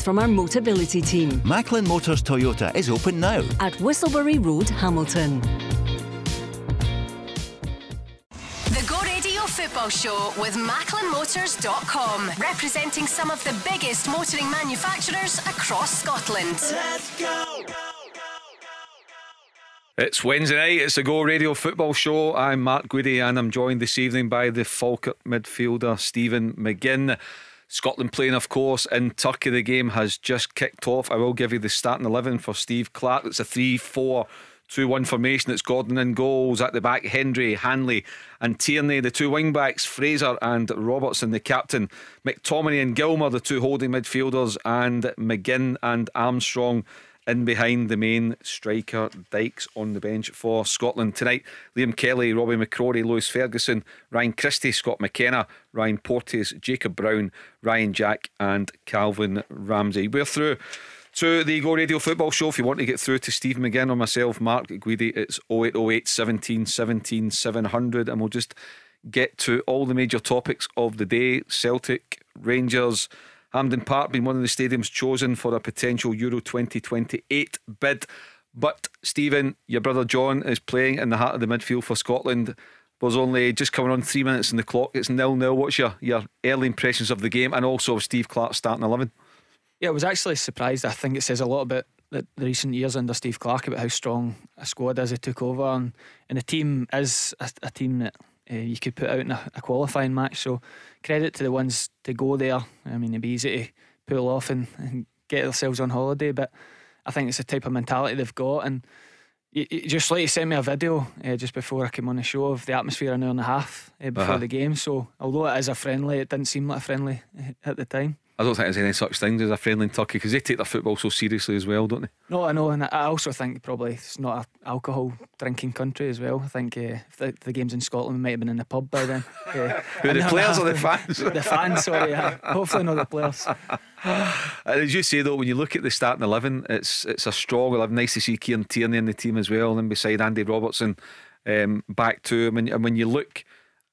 from our Motability team. Macklin Motors Toyota is open now. At Whistlebury Road, Hamilton. The Go Radio Football Show with MacklinMotors.com, representing some of the biggest motoring manufacturers across Scotland. Let's go! It's Wednesday night. It's the Go Radio Football Show. I'm Mark Guidi, and I'm joined this evening by the Falkirk midfielder Stephen McGinn. Scotland playing, of course, in Turkey. The game has just kicked off. I will give you the starting 11 for Steve Clarke. It's a 3 4 2 1 formation. It's Gordon in goals. At the back, Hendry, Hanley, and Tierney. The two wing backs, Fraser and Robertson, the captain. McTominay and Gilmour, the two holding midfielders, and McGinn and Armstrong in behind the main striker Dykes on the bench for Scotland tonight. Liam Kelly, Robbie McCrorie, Lewis Ferguson, Ryan Christie, Scott McKenna, Ryan Porteous, Jacob Brown, Ryan Jack, and Calvin Ramsey. We're through to the Go Radio Football Show. If you want to get through to Steve McGinn or myself, Mark Guidi, it's 0808 17 17 700, and we'll just get to all the major topics of the day Celtic, Rangers. Hampden Park being one of the stadiums chosen for a potential Euro 2028 bid. But Stephen, your brother John is playing in the heart of the midfield for Scotland. There's only just coming on three minutes in the clock. It's nil nil. What's your, your early impressions of the game and also of Steve Clarke starting 11? Yeah, I was actually surprised. I think it says a lot about the, the recent years under Steve Clarke about how strong a squad as he took over, and, and the team is a, a team that uh, you could put out in a, a, qualifying match. So credit to the ones to go there. I mean, it'd be easy to pull off and, and get themselves on holiday, but I think it's the type of mentality they've got. And you, you just like you sent me a video uh, just before I came on the show of the atmosphere an hour and a half uh, before uh-huh. the game. So although it is a friendly, it didn't seem like a friendly at the time. I don't think there's any such things as a friendly in Turkey because they take their football so seriously as well, don't they? No, I know, and I also think probably it's not an alcohol drinking country as well. I think uh, if the, the, game's in Scotland, might have been in the pub by then. Uh, Who, the players or the fans? the fans, sorry, yeah. hopefully not the players. As you say though, when you look at the starting eleven, it's it's a strong eleven. Nice to see Kieran Tierney in the team as well, and beside Andy Robertson, um, back to him. And, and when you look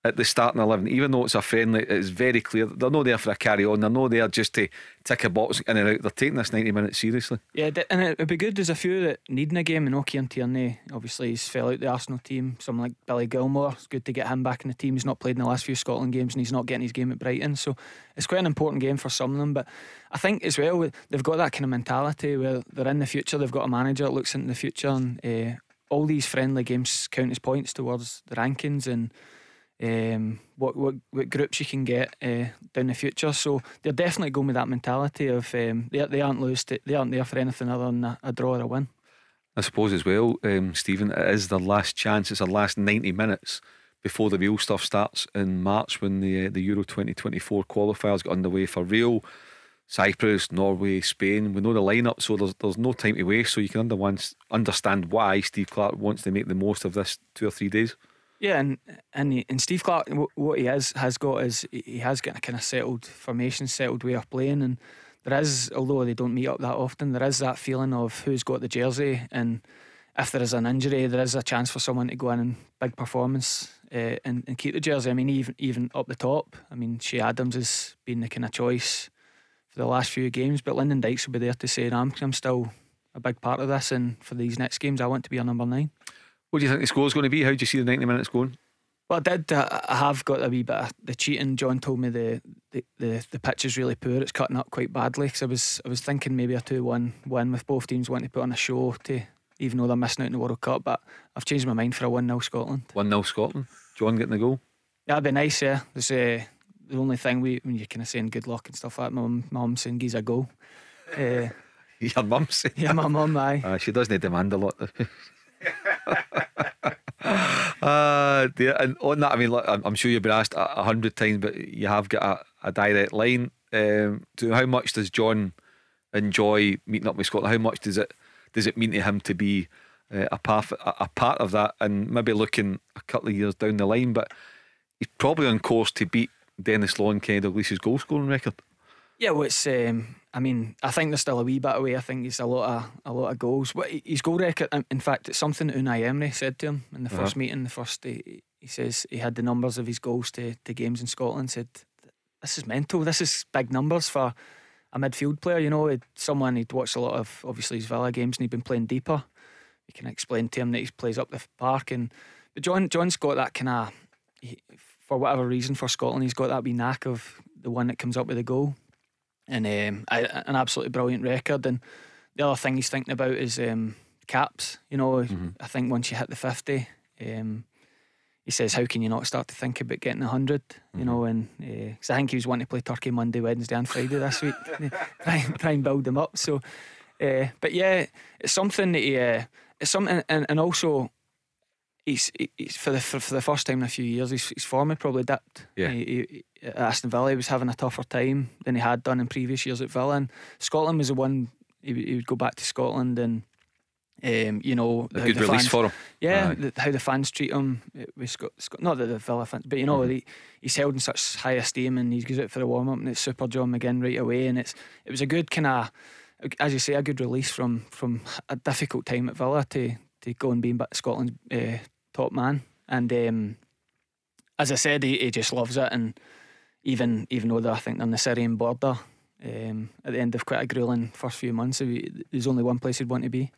at the starting 11, even though it's a friendly, it's very clear they're not there for a carry on. They're not there just to tick a box in and out. They're taking this 90 minutes seriously. Yeah, and it'd be good. There's a few that need a game. And Oki and Tierney, obviously, he's fell out the Arsenal team. Someone like Billy Gilmour, it's good to get him back in the team. He's not played in the last few Scotland games and he's not getting his game at Brighton. So it's quite an important game for some of them. But I think as well, they've got that kind of mentality where they're in the future. They've got a manager that looks into the future and uh, all these friendly games count as points towards the rankings and um, what, what what groups you can get uh, down the future. So they're definitely going with that mentality of um, they they aren't lose to, they aren't there for anything other than a, a draw or a win. I suppose as well, um, Stephen, it is their last chance. It's the last ninety minutes before the real stuff starts in March when the uh, the Euro twenty twenty four qualifiers get underway for real. Cyprus, Norway, Spain. We know the lineup, so there's there's no time to waste. So you can understand why Steve Clarke wants to make the most of this two or three days. Yeah, and and, and Steve Clarke, what he has has got is he has got a kind of settled formation, settled way of playing, and there is, although they don't meet up that often, there is that feeling of who's got the jersey, and if there is an injury, there is a chance for someone to go in and big performance uh, and, and keep the jersey. I mean, even even up the top, I mean, Che Adams has been the kind of choice for the last few games, but Lyndon Dykes will be there to say, I'm, I'm still a big part of this, and for these next games, I want to be a number nine. What do you think the score's going to be? How do you see the 90 minutes going? Well, I did. Uh, I have got a wee bit of the cheating. John told me the the, the, the pitch is really poor. It's cutting up quite badly. Because I was I was thinking maybe a two one win with both teams wanting to put on a show to even though they're missing out in the World Cup. But I've changed my mind for a one 0 Scotland. One 0 Scotland. John getting the goal. Yeah, that'd be nice. Yeah, there's uh, the only thing we when you're kind of saying good luck and stuff like that. My mum, saying he's a goal. Uh, Your mum saying? Yeah, my mum. Aye. Uh, she doesn't demand a lot. uh, and on that, I mean, look, I'm sure you've been asked a hundred times, but you have got a, a direct line. Um, to how much does John enjoy meeting up with Scotland? How much does it does it mean to him to be uh, a part a, part of that? And maybe looking a couple of years down the line, but he's probably on course to beat Denis Law and Kenny Dalglish's goal scoring record. Yeah, well, it's. Um, I mean, I think there's still a wee bit away. I think he's a lot of a lot of goals. But his goal record, in fact, it's something that Unai Emery said to him in the uh-huh. first meeting. The first he, he says he had the numbers of his goals to, to games in Scotland. Said this is mental. This is big numbers for a midfield player. You know, someone he'd watched a lot of obviously his Villa games and he'd been playing deeper. You can explain to him that he plays up the park and but John John's got that kind of for whatever reason for Scotland he's got that wee knack of the one that comes up with a goal and um, an absolutely brilliant record. And the other thing he's thinking about is um, caps. You know, mm-hmm. I think once you hit the fifty, um, he says, "How can you not start to think about getting a 100 You mm-hmm. know, and because uh, I think he was wanting to play Turkey Monday, Wednesday, and Friday this week, try try and build them up. So, uh, but yeah, it's something that he, uh, it's something, and, and also he's, he's for the for, for, the first time in a few years, his, his form had probably dipped. Yeah. He, he, at Aston Villa, he was having a tougher time than he had done in previous years at Villa. And Scotland was the one he, he would go back to Scotland and. Um, you know, a good release fans, for him. Yeah, the, how the fans treat him. We Scott, not that the Villa fans, but you know, mm-hmm. he, he's held in such high esteem, and he goes out for the warm up, and it's super John McGinn right away, and it's it was a good kind of, as you say, a good release from from a difficult time at Villa to to go and be Scotland's uh, top man. And um, as I said, he, he, just loves it. And even even though I think on the Syrian border, um, at the end of quite a grueling first few months, there's only one place he'd want to be.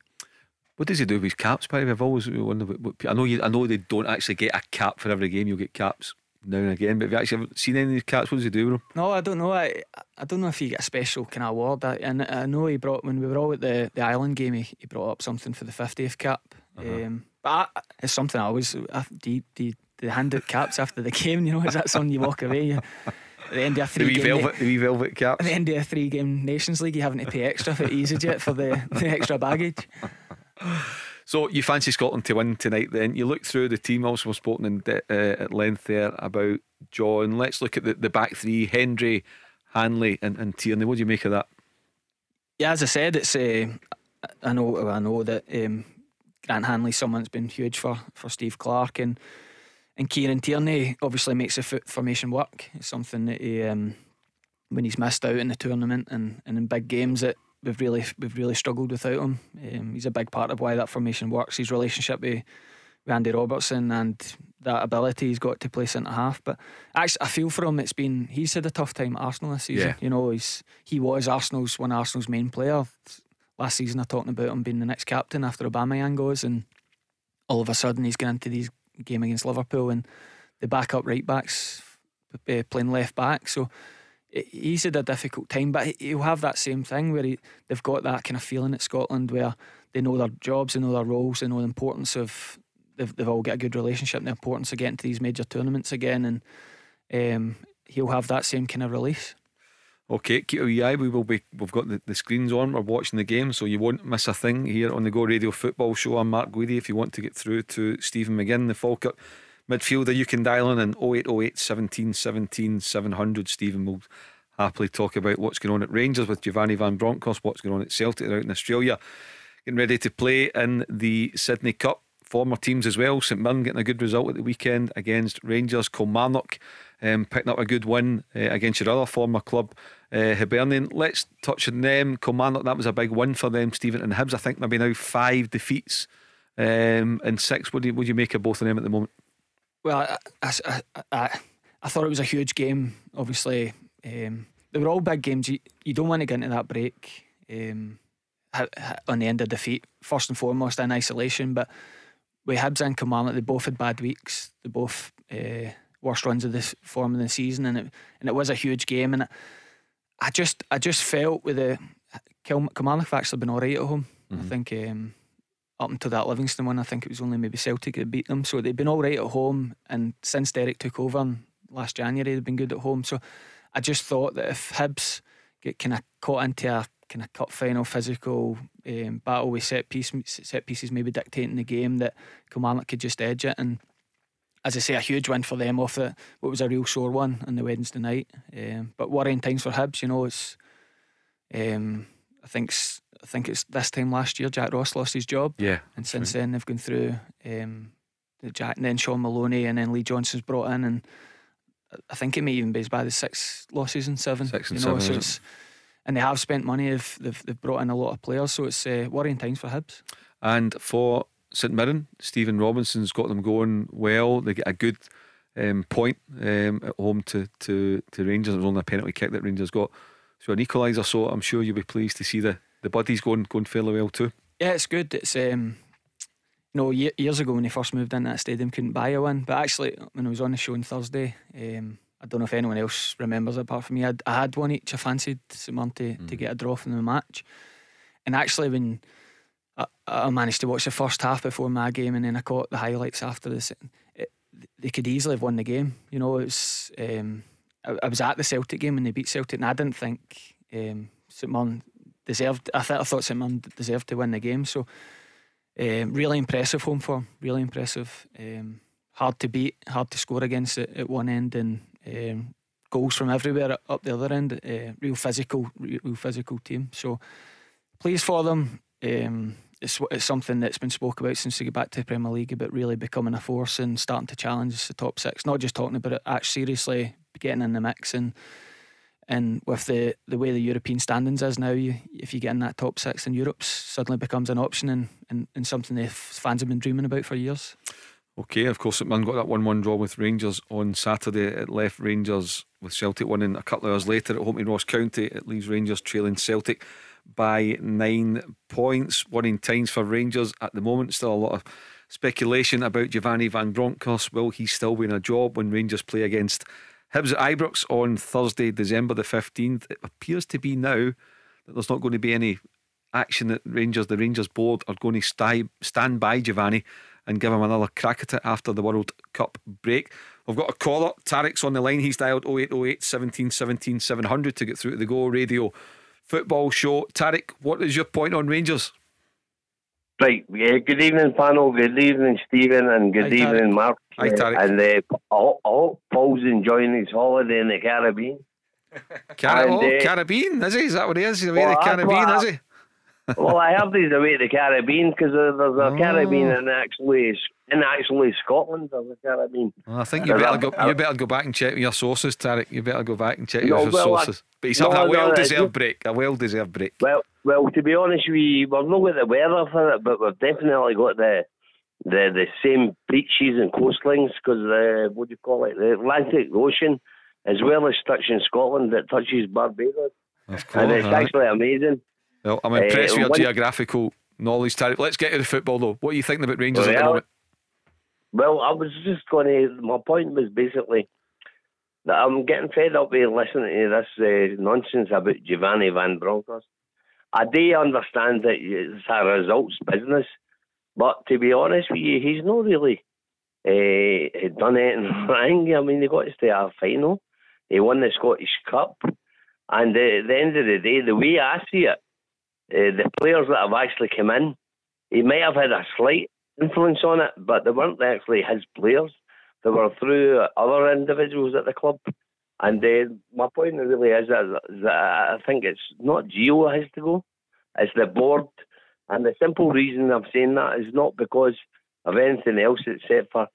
What does he do with his caps? By the way? I've always wondered. I know you, I know they don't actually get a cap for every game. You'll get caps now and again. But have you actually haven't seen any of these caps? What does he do with them? No, I don't know. I I don't know if he get a special kind of award. I, and I know he brought when we were all at the, the Ireland game. He, he brought up something for the fiftieth cap. Uh-huh. Um, but I, it's something I always I, do. Do, do hand out caps after the game? You know, is that something you walk away? You, at the end of a three the wee game, velvet, the wee velvet caps. At the end of a three game Nations League, you having to pay extra for EasyJet for the, the extra baggage. So you fancy Scotland to win tonight? Then you look through the team. Also, we've spoken in de- uh, at length there about John. Let's look at the, the back three: Hendry, Hanley, and, and Tierney. What do you make of that? Yeah, as I said, it's. Uh, I know. I know that um, Grant Hanley, someone's been huge for for Steve Clarke and and Kieran Tierney obviously makes the formation work. It's something that he, um, when he's missed out in the tournament and, and in big games, that we've really we've really struggled without him. Um, he's a big part of why that formation works. His relationship with, with Andy Robertson and that ability he's got to play centre half. But actually, I feel for him. It's been he's had a tough time at Arsenal this season. Yeah. You know, he's he was Arsenal's one of Arsenal's main player last season. I talking about him being the next captain after Aubameyang goes, and all of a sudden he's going into these game against Liverpool and the backup right backs uh, playing left back. So he's had a difficult time, but he'll have that same thing where he, they've got that kind of feeling at Scotland where they know their jobs, they know their roles, they know the importance of they've, they've all got a good relationship, and the importance of getting to these major tournaments again, and um, he'll have that same kind of release. Okay, keep a wee eye. We will be. We've got the, the screens on. We're watching the game, so you won't miss a thing here on the Go Radio Football Show. I'm Mark Guidi. If you want to get through to Stephen McGinn, the Falkirk midfielder, you can dial in on 0808 17 17 700. Stephen will happily talk about what's going on at Rangers with Giovanni Van Bronckhorst, what's going on at Celtic out in Australia, getting ready to play in the Sydney Cup. Former teams as well. St Mirren getting a good result at the weekend against Rangers. Kilmarnock um, picking up a good win uh, against your other former club, uh, Hibernian. Let's touch on them. Kilmarnock, that was a big win for them, Stephen. And Hibs, I think maybe now five defeats um, and six. What do, you, what do you make of both of them at the moment? Well, I, I, I, I thought it was a huge game. Obviously, um, they were all big games. You, you don't want to get into that break um, on the end of defeat, first and foremost in isolation. But with Hibs and Kilmarnock, they both had bad weeks. They both uh, worst runs of this form of the season, and it and it was a huge game. And I just I just felt with the Kilmarnock have actually been all right at home. Mm-hmm. I think um, up until that Livingston one, I think it was only maybe Celtic that beat them. So they've been all right at home, and since Derek took over last January, they've been good at home. So I just thought that if Hibs get kind of caught into a kind of cup final physical um, battle with set piece set pieces maybe dictating the game that Kilmarnock could just edge it and as I say a huge win for them off the what was a real sore one on the Wednesday night um, but worrying times for Hibs you know it's um, I think I think it's this time last year Jack Ross lost his job. Yeah, and since right. then they've gone through um, Jack, and then Shaun Maloney, and then Lee Johnson's brought in, and I think it may even be by the six losses in seven. Six and you know, seven. So and they have spent money. They've, they've, they've brought in a lot of players, so it's uh, worrying times for Hibs. And for St Mirren, Stephen Robinson's got them going well. They get a good um, point um, at home to, to, to Rangers. It was only a penalty kick that Rangers got. So an equaliser. So I'm sure you'll be pleased to see the, the buddies going going fairly well too. Yeah, it's good. It's um, you know years ago when they first moved in that stadium couldn't buy a win, but actually when I was on the show on Thursday, um, I don't know if anyone else remembers it apart from me. I'd, I had one each. I fancied St Mirren to, mm. to get a draw from the match, and actually when I, I, managed to watch the first half before my game, and then I caught the highlights after this. It, they could easily have won the game. You know, it was. Um, I, I, was at the Celtic game when they beat Celtic, and I didn't think um, St Mirren deserved. I, th- I thought St deserved to win the game. So, um, really impressive home form. Really impressive. Um, hard to beat, hard to score against at, one end, and um, goals from everywhere up the other end. Uh, real physical, real physical team. So pleased for them. Um, it's, it's something that's been spoke about since they get back to the Premier League about really becoming a force and starting to challenge the top six. Not just talking about it, actually seriously getting in the mix and and with the, the way the European standings is now, you, if you get in that top six in Europe, suddenly becomes an option and, and, and something the fans have been dreaming about for years. Okay, of course, Man got that 1 1 draw with Rangers on Saturday. It left Rangers with Celtic winning a couple of hours later at home in Ross County. It leaves Rangers trailing Celtic by nine points. Winning times for Rangers at the moment. Still a lot of speculation about Giovanni Van Bronckhorst. Will he still be in a job when Rangers play against Hibs at Ibrox on Thursday, December the 15th? It appears to be now that there's not going to be any action that Rangers, the Rangers board, are going to stand by Giovanni and give him another crack at it after the World Cup break. I've got a caller. Tarek's on the line. He's dialed 0808 17 17 700 to get through to the Go Radio football show. Tarek, what is your point on Rangers? Right, yeah, good evening, panel. Good evening, Stephen, and good Hi, evening, Mark. Hi, Tarek. And uh, all, Paul's enjoying his holiday in the Caribbean. Car- and, oh, uh, Caribbean, is he? Is that what he is? He's away well, the Caribbean, is he? well, I have these away to the Caribbean because there's a oh. Caribbean in actually in actually Scotland. There's a Caribbean. Well, I think you better go. You better go back and check your sources, Tarek. You better go back and check no, your well, sources. I, but he's no, having a well-deserved no, break. A well-deserved break. Well, well, to be honest, we we've not got the weather for it, but we've definitely got the the the same beaches and coastlines because the what do you call it, the Atlantic Ocean, as well as touching Scotland that touches Barbados. Of course, and it's actually amazing. Well, I'm impressed uh, with your geographical knowledge, Tarek. Let's get to the football, though. What are you thinking about Rangers well, at the moment? Well, I was just going to. My point was basically that I'm getting fed up with listening to this uh, nonsense about Giovanni Van Bronckhorst. I do understand that it's a results business, but to be honest with you, he's not really uh, done anything wrong. I mean, he got to a final. He won the Scottish Cup. And uh, at the end of the day, the way I see it, uh, the players that have actually come in, he might have had a slight influence on it, but they weren't actually his players. They were through other individuals at the club. And uh, my point really is that, that I think it's not Gio has to go, it's the board. And the simple reason I'm saying that is not because of anything else except for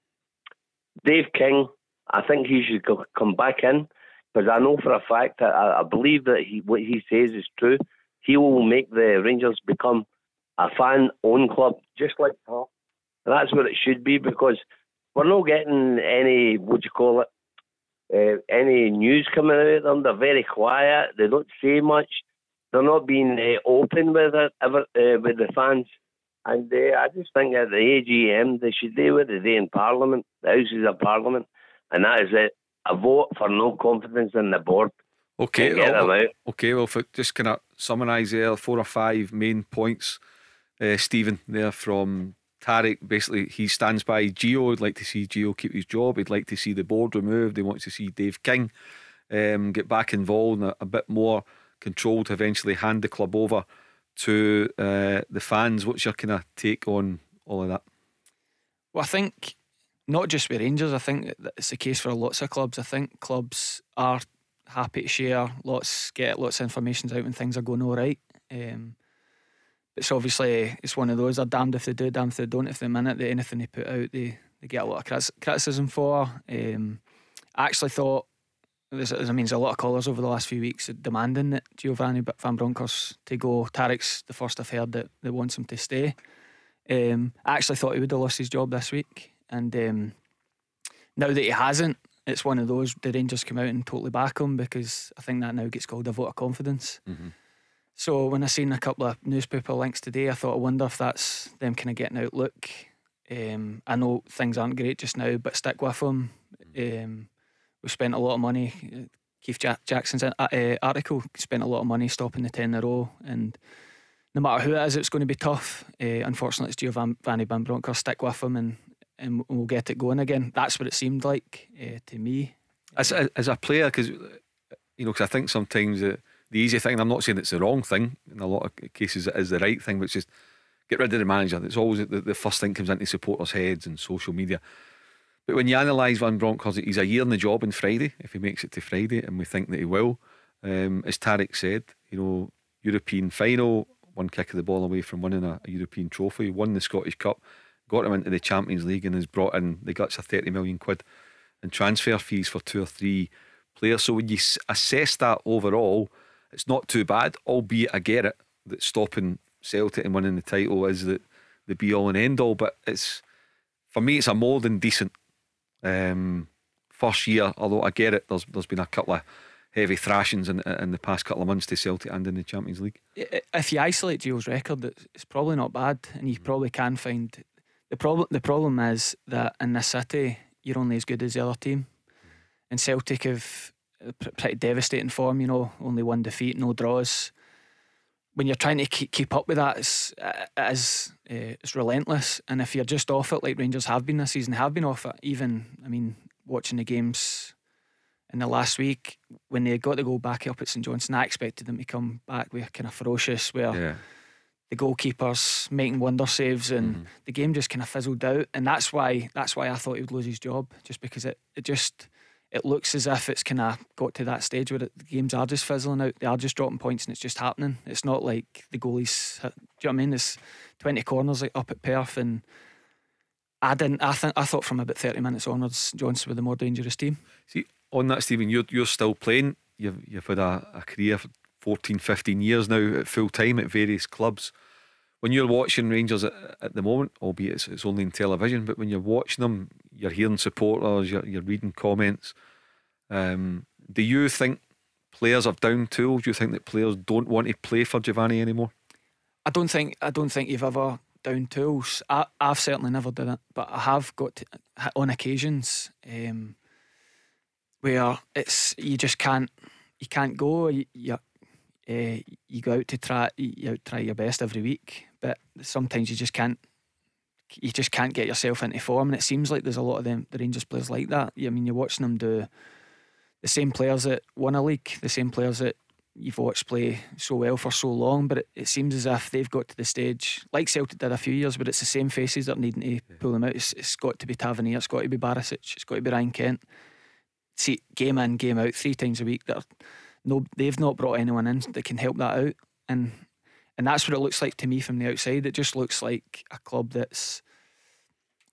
Dave King. I think he should go, come back in because I know for a fact that I, I believe that he, what he says is true he will make the Rangers become a fan-owned club, just like that. And that's what it should be because we're not getting any, what do you call it, uh, any news coming out of them. They're very quiet. They don't say much. They're not being uh, open with it ever uh, with the fans. And uh, I just think at the AGM they should do what they do in Parliament, the Houses of Parliament, and that is it: a vote for no confidence in the board. Okay, well, okay. Well, for just kind of summarise there, four or five main points, uh, Stephen, there from Tarek. Basically, he stands by Gio. He'd like to see Gio keep his job. He'd like to see the board removed. He wants to see Dave King um, get back involved and a, a, bit more control to eventually hand the club over to uh, the fans. What's your kind of take on all of that? Well, I think not just with Rangers. I think it's the case for lots of clubs. I think clubs are happy to share lots, get lots of information out when things are going all right. Um, it's obviously it's one of those. They're damned if they do, damned if they don't. If the minute that anything they put out, they they get a lot of criticism for. Um, I actually thought there's, I mean, there's a lot of callers over the last few weeks demanding that Giovanni Van Bronckhorst to go. Tarek's the first I've heard that, that wants him to stay. Um, I actually thought he would have lost his job this week, and um, now that he hasn't, it's one of those. The Rangers come out and totally back him because I think that now gets called a vote of confidence. Mm-hmm. So when I seen a couple of newspaper links today, I thought, I wonder if that's them kind of getting out. Look, um, I know things aren't great just now, but stick with them. Mm-hmm. Um, we spent a lot of money. Keith Jackson's uh, uh, article spent a lot of money stopping the 10 in a row. And no matter who it is, it's going to be tough. Uh, unfortunately, it's Giovanni Van Bronckhorst. Stick with him and, and we'll get it going again. That's what it seemed like uh, to me. As a, as a player, because you know, because I think sometimes the, the easy thing, I'm not saying it's the wrong thing, in a lot of cases it is the right thing, but just get rid of the manager. It's always the, the first thing comes into supporters' heads and social media. But when you analyse Van Bronckhorst, he's a year in the job on Friday, if he makes it to Friday, and we think that he will. Um, as Tarek said, you know, European final, one kick of the ball away from winning a, a, European trophy, won the Scottish Cup, got him into the Champions League, and has brought in the guts of 30 million quid and transfer fees for two or three players. So when you assess that overall, it's not too bad, albeit I get it that stopping Celtic and winning the title is the, the be all and end all, but it's for me, it's a more than decent um, first year, although I get it, there's there's been a couple of heavy thrashings in, in the past couple of months to Celtic and in the Champions League. If you isolate Gio's record, it's probably not bad, and you probably can find the problem. The problem is that in this city, you're only as good as the other team, and Celtic have pretty devastating form. You know, only one defeat, no draws when you're trying to keep, keep up with that, it's, it is, uh, it's relentless. And if you're just off it, like Rangers have been this season, have been off it, even, I mean, watching the games in the last week, when they got the goal back up at St Johnstone, I expected them to come back with kind of ferocious, where yeah. the goalkeepers making wonder saves and mm-hmm. the game just kind of fizzled out. And that's why that's why I thought he would lose his job, just because it, it just it looks as if it's kind of got to that stage where the games are just fizzling out. They are just dropping points and it's just happening. It's not like the goalies. Do you know what I mean? There's 20 corners like up at Perth and I didn't. I think I thought from about 30 minutes onwards, Johnstone were the more dangerous team. See, on that, Stephen, you're you're still playing. You've you've had a, a career for 14, 15 years now at full time at various clubs. When you're watching Rangers at, at the moment, albeit it's, it's only in television, but when you're watching them, you're hearing supporters, you're, you're reading comments. Um, do you think players are down tools? Do you think that players don't want to play for Giovanni anymore? I don't think I don't think you've ever down tools. I, I've certainly never done it, but I have got to, on occasions um, where it's you just can't you can't go. You you, uh, you go out to try you try your best every week, but sometimes you just can't you just can't get yourself into form. And it seems like there's a lot of them, the Rangers players like that. I mean, you're watching them do the same players that won a league, the same players that you've watched play so well for so long, but it, it seems as if they've got to the stage, like Celtic did a few years, but it's the same faces that are needing to pull them out. It's, it's got to be Tavernier, it's got to be Barisic, it's got to be Ryan Kent. See, game in, game out, three times a week. That no, they've not brought anyone in that can help that out, and and that's what it looks like to me from the outside. It just looks like a club that's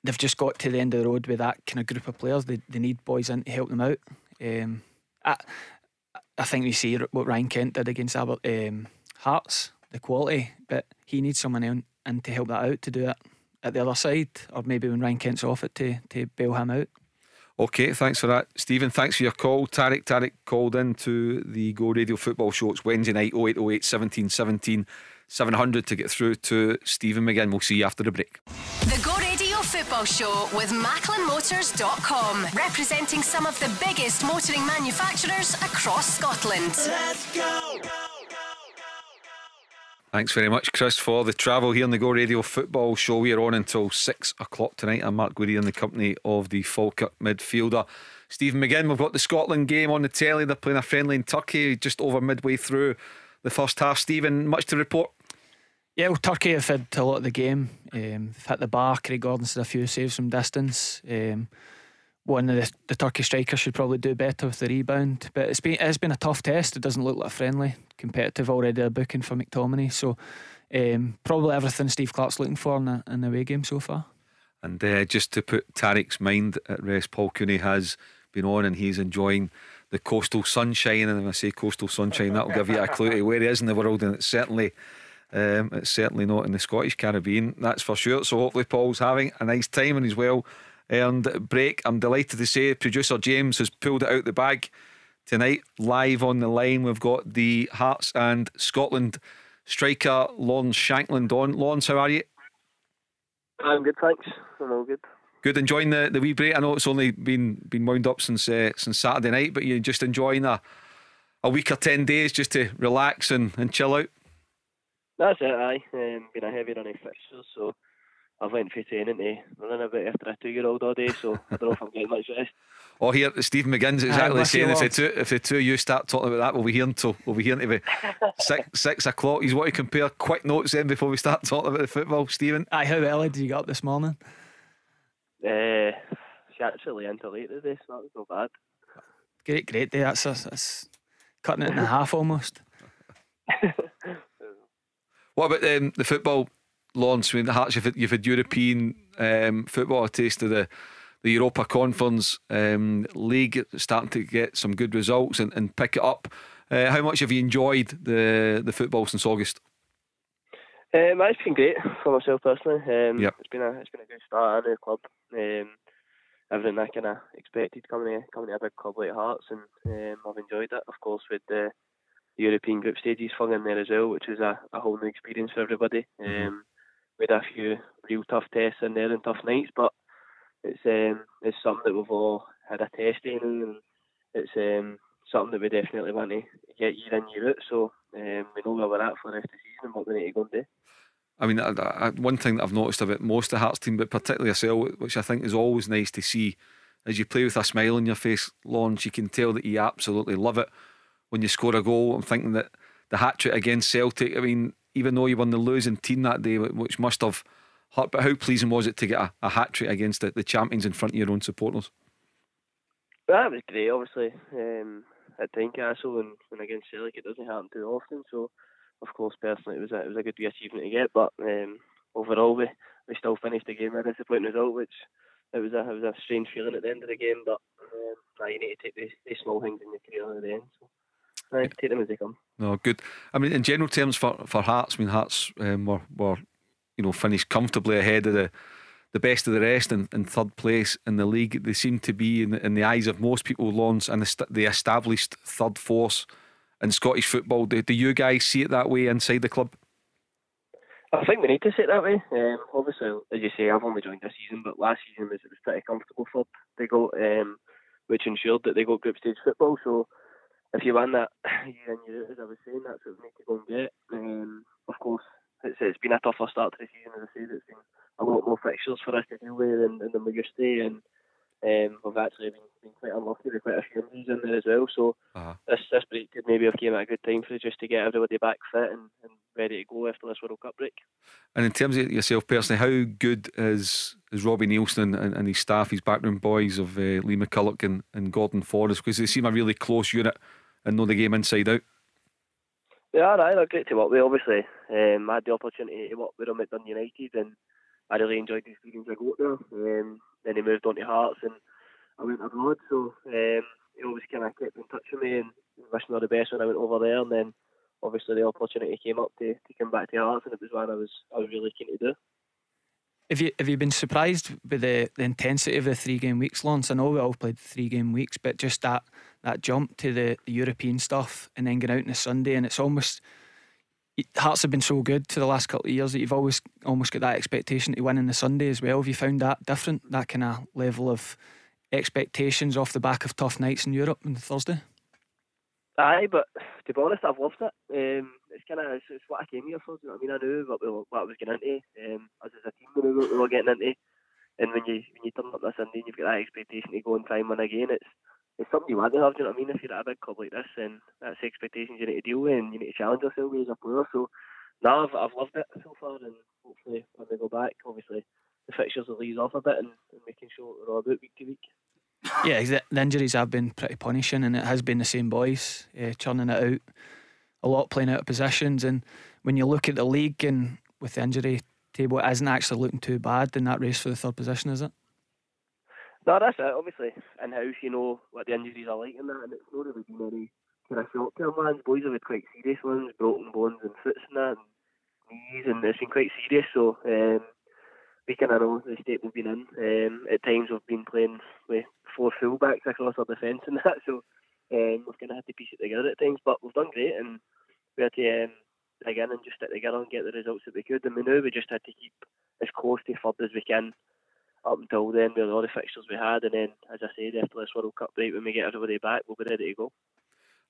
they've just got to the end of the road with that kind of group of players. They they need boys in to help them out. Um, I I think we see what Ryan Kent did against Albert um, Hearts, the quality, but he needs someone in, in to help that out to do it at the other side, or maybe when Ryan Kent's off it to to bail him out. Okay, thanks for that, Stephen. Thanks for your call. Tarek Tarek called in to the Go Radio Football Show. It's Wednesday night, 0808 17 17 700 to get through to Stephen McGinn. We'll see you after the break. The Go Radio Football Show with MacklinMotors.com, representing some of the biggest motoring manufacturers across Scotland. Let's go! Thanks very much, Chris, for the travel here on the Go Radio Football Show. We are on until six o'clock tonight. I'm Mark Guidi in the company of the Falkirk midfielder. Stephen McGinn, we've got the Scotland game on the telly. They're playing a friendly in Turkey just over midway through the first half. Stephen, much to report? Yeah, well, Turkey have had a lot of the game. Um, hit the bar. Craig Gordon's had a few saves from distance. Um, one of the, the Turkish strikers should probably do better with the rebound. But it's been it's been a tough test. It doesn't look like friendly competitive already a booking for McTominay. So um, probably everything Steve Clarke's looking for in the, in the away game so far. And uh, just to put Tarek's mind at rest, Paul Cooney has been on and he's enjoying the coastal sunshine. And I say coastal sunshine, that'll give you a clue to where he is in the world. And it's certainly um, it's certainly not in the Scottish Caribbean, that's for sure. So hopefully Paul's having a nice time and he's well earned break. I'm delighted to say producer James has pulled it out the bag tonight. Live on the line, we've got the Hearts and Scotland striker Lawrence Shankland on. Lawrence, how are you? I'm good, thanks. I'm all good. Good, enjoying the, the wee break. I know it's only been been wound up since uh, since Saturday night, but you're just enjoying a a week or ten days just to relax and, and chill out. That's it, aye. Um, been a heavy running fixtures, so I've went for training to run a bit after a two year old all day, so I don't know if I'm getting much rest. Oh, here Steve McGinn's exactly the same. If the two if the two of you start talking about that, we'll be here until we'll be here until six six o'clock. He's want to compare quick notes then before we start talking about the football, Stephen. Aye, how early did you get up this morning? Uh, she actually into late today, so that was not bad. Great, great day. That's, that's cutting it in half almost. what about um, the football? Mean, the Hearts, you've had, you've had European um, football, a taste of the the Europa Conference um, League, starting to get some good results and, and pick it up. Uh, how much have you enjoyed the the football since August? Um, it's been great for myself personally. Um, yep. It's been a it's been a good start at the club. Um, everything I kind of expected coming to, coming to a big club like Hearts, and um, I've enjoyed it. Of course, with the European group stages flung in there as well, which was a, a whole new experience for everybody. Mm-hmm. Um, we had a few real tough tests in there and tough nights, but it's um, it's something that we've all had a test in, and it's um, something that we definitely want to get year in year out. So um, we know where we're at for the rest of the season and what we need to go and do. I mean, I, I, one thing that I've noticed about most of the Hearts team, but particularly yourself, which I think is always nice to see, as you play with a smile on your face, Lawrence, you can tell that you absolutely love it when you score a goal. I'm thinking that the hat trick against Celtic, I mean, even though you won the losing team that day, which must have hurt. But how pleasing was it to get a, a hat trick against the, the champions in front of your own supporters? That was great, obviously. Um, at Tynecastle and, and against Celtic, it doesn't happen too often. So, of course, personally, it was a, it was a good achievement to get. But um, overall, we, we still finished the game with a disappointing result, which it was a it was a strange feeling at the end of the game. But um, you need to take these, these small things in your career at the end. So. Right, take them as they come. No, good. I mean, in general terms, for for Hearts, I mean, Hearts um, were were you know finished comfortably ahead of the the best of the rest in, in third place in the league. They seem to be in the, in the eyes of most people, Lawrence, and the, the established third force in Scottish football. Do, do you guys see it that way inside the club? I think we need to see it that way. Um, obviously, as you say, I've only joined this season, but last season was it was pretty comfortable for they got, um, which ensured that they got group stage football. So if you win that year in year out, as I was saying, that's what we need to go and get. Um, of course, it's, it's been a tougher start to the season, as I said. It's been a lot more fixtures for us to deal with than, than we used to, and um, we've actually been, been quite unlucky with quite a few injuries in there as well. So uh-huh. this this break could maybe have came at a good time for us just to get everybody back fit and, and ready to go after this World Cup break. And in terms of yourself personally, how good is is Robbie Neilson and, and his staff, his backroom boys of uh, Lee McCulloch and, and Gordon Forrest? Because they seem a really close unit and know the game inside out. Yeah, right, they're great to work with. Obviously, um, I had the opportunity to work with them at Dun United, and I really enjoyed the experience I got there. Um, then he moved on to Hearts, and I went abroad. So um, he always kind of kept in touch with me and wished me all the best when I went over there. And then obviously the opportunity came up to, to come back to Hearts, and it was one I was I was really keen to do. Have you have you been surprised by the, the intensity of the three game weeks, Lawrence? I know we all played three game weeks, but just that that jump to the, the European stuff and then getting out on a Sunday, and it's almost Hearts have been so good to the last couple of years that you've always almost got that expectation to win in the Sunday as well. Have you found that different? That kind of level of expectations off the back of tough nights in Europe on Thursday. Aye, but to be honest, I've loved it. Um, it's kind of it's, it's, what I came here for. You know what I mean? I knew what, we, what I was getting into. Um, as, a team, we knew what we were getting into. And when you when you turn up this Sunday and you've got that expectation to go and try and win again, it's it's something you want to have. Do you know what I mean? If you're at a big club like this, then that's the expectations you need to deal with, and you need to challenge yourself as a player. So, now I've, I've loved it so far, and hopefully when we go back, obviously the fixtures will ease off a bit, and, and show what we're all about week to week. Yeah, the, the injuries have been pretty punishing, and it has been the same boys uh, churning it out a lot, playing out of positions. And when you look at the league and with the injury table, it isn't actually looking too bad in that race for the third position, is it? No, that's it. Obviously, in house, you know what the injuries are like and that, and it's not really been any kind of short term ones. Boys have had quite serious ones, broken bones and foots and that, and knees, and it's been quite serious. So, um, we kind of know the state we've been in. Um, at times, we've been playing with four fullbacks across our defence and that, so um, we've kind of had to piece it together at times. But we've done great, and we had to um, dig in and just stick together and get the results that we could. And we knew we just had to keep as close to third as we can up until then with all the fixtures we had. And then, as I said, after this World Cup break, when we get everybody back, we'll be ready to go.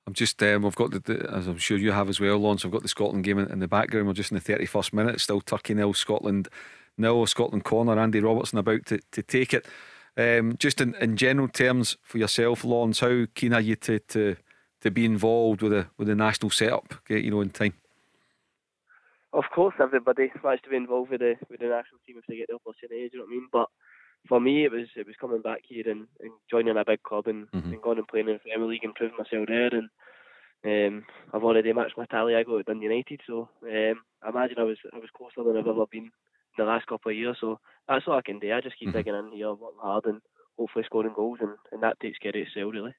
I'm just, um, we've got the, the, as I'm sure you have as well, Lawrence. I've got the Scotland game in, in the background. We're just in the 31st minute. Still Turkey nil, Scotland nil. Scotland corner. Andy Robertson about to, to take it. Um, just in, in general terms for yourself, Lawrence, how keen are you to, to to be involved with the with the national setup? You know in time. Of course, everybody wants to be involved with the with the national team if they get the opportunity. Do you know what I mean? But for me, it was it was coming back here and, and joining a big club and, mm-hmm. and going and playing in the Premier League and proving myself there. And um, I've already matched my tally. I got it done United, so um, I imagine I was I was closer than I've ever been in the last couple of years. So that's all I can do. I just keep mm-hmm. digging in here, working hard, and hopefully scoring goals, and, and that takes care of itself, really.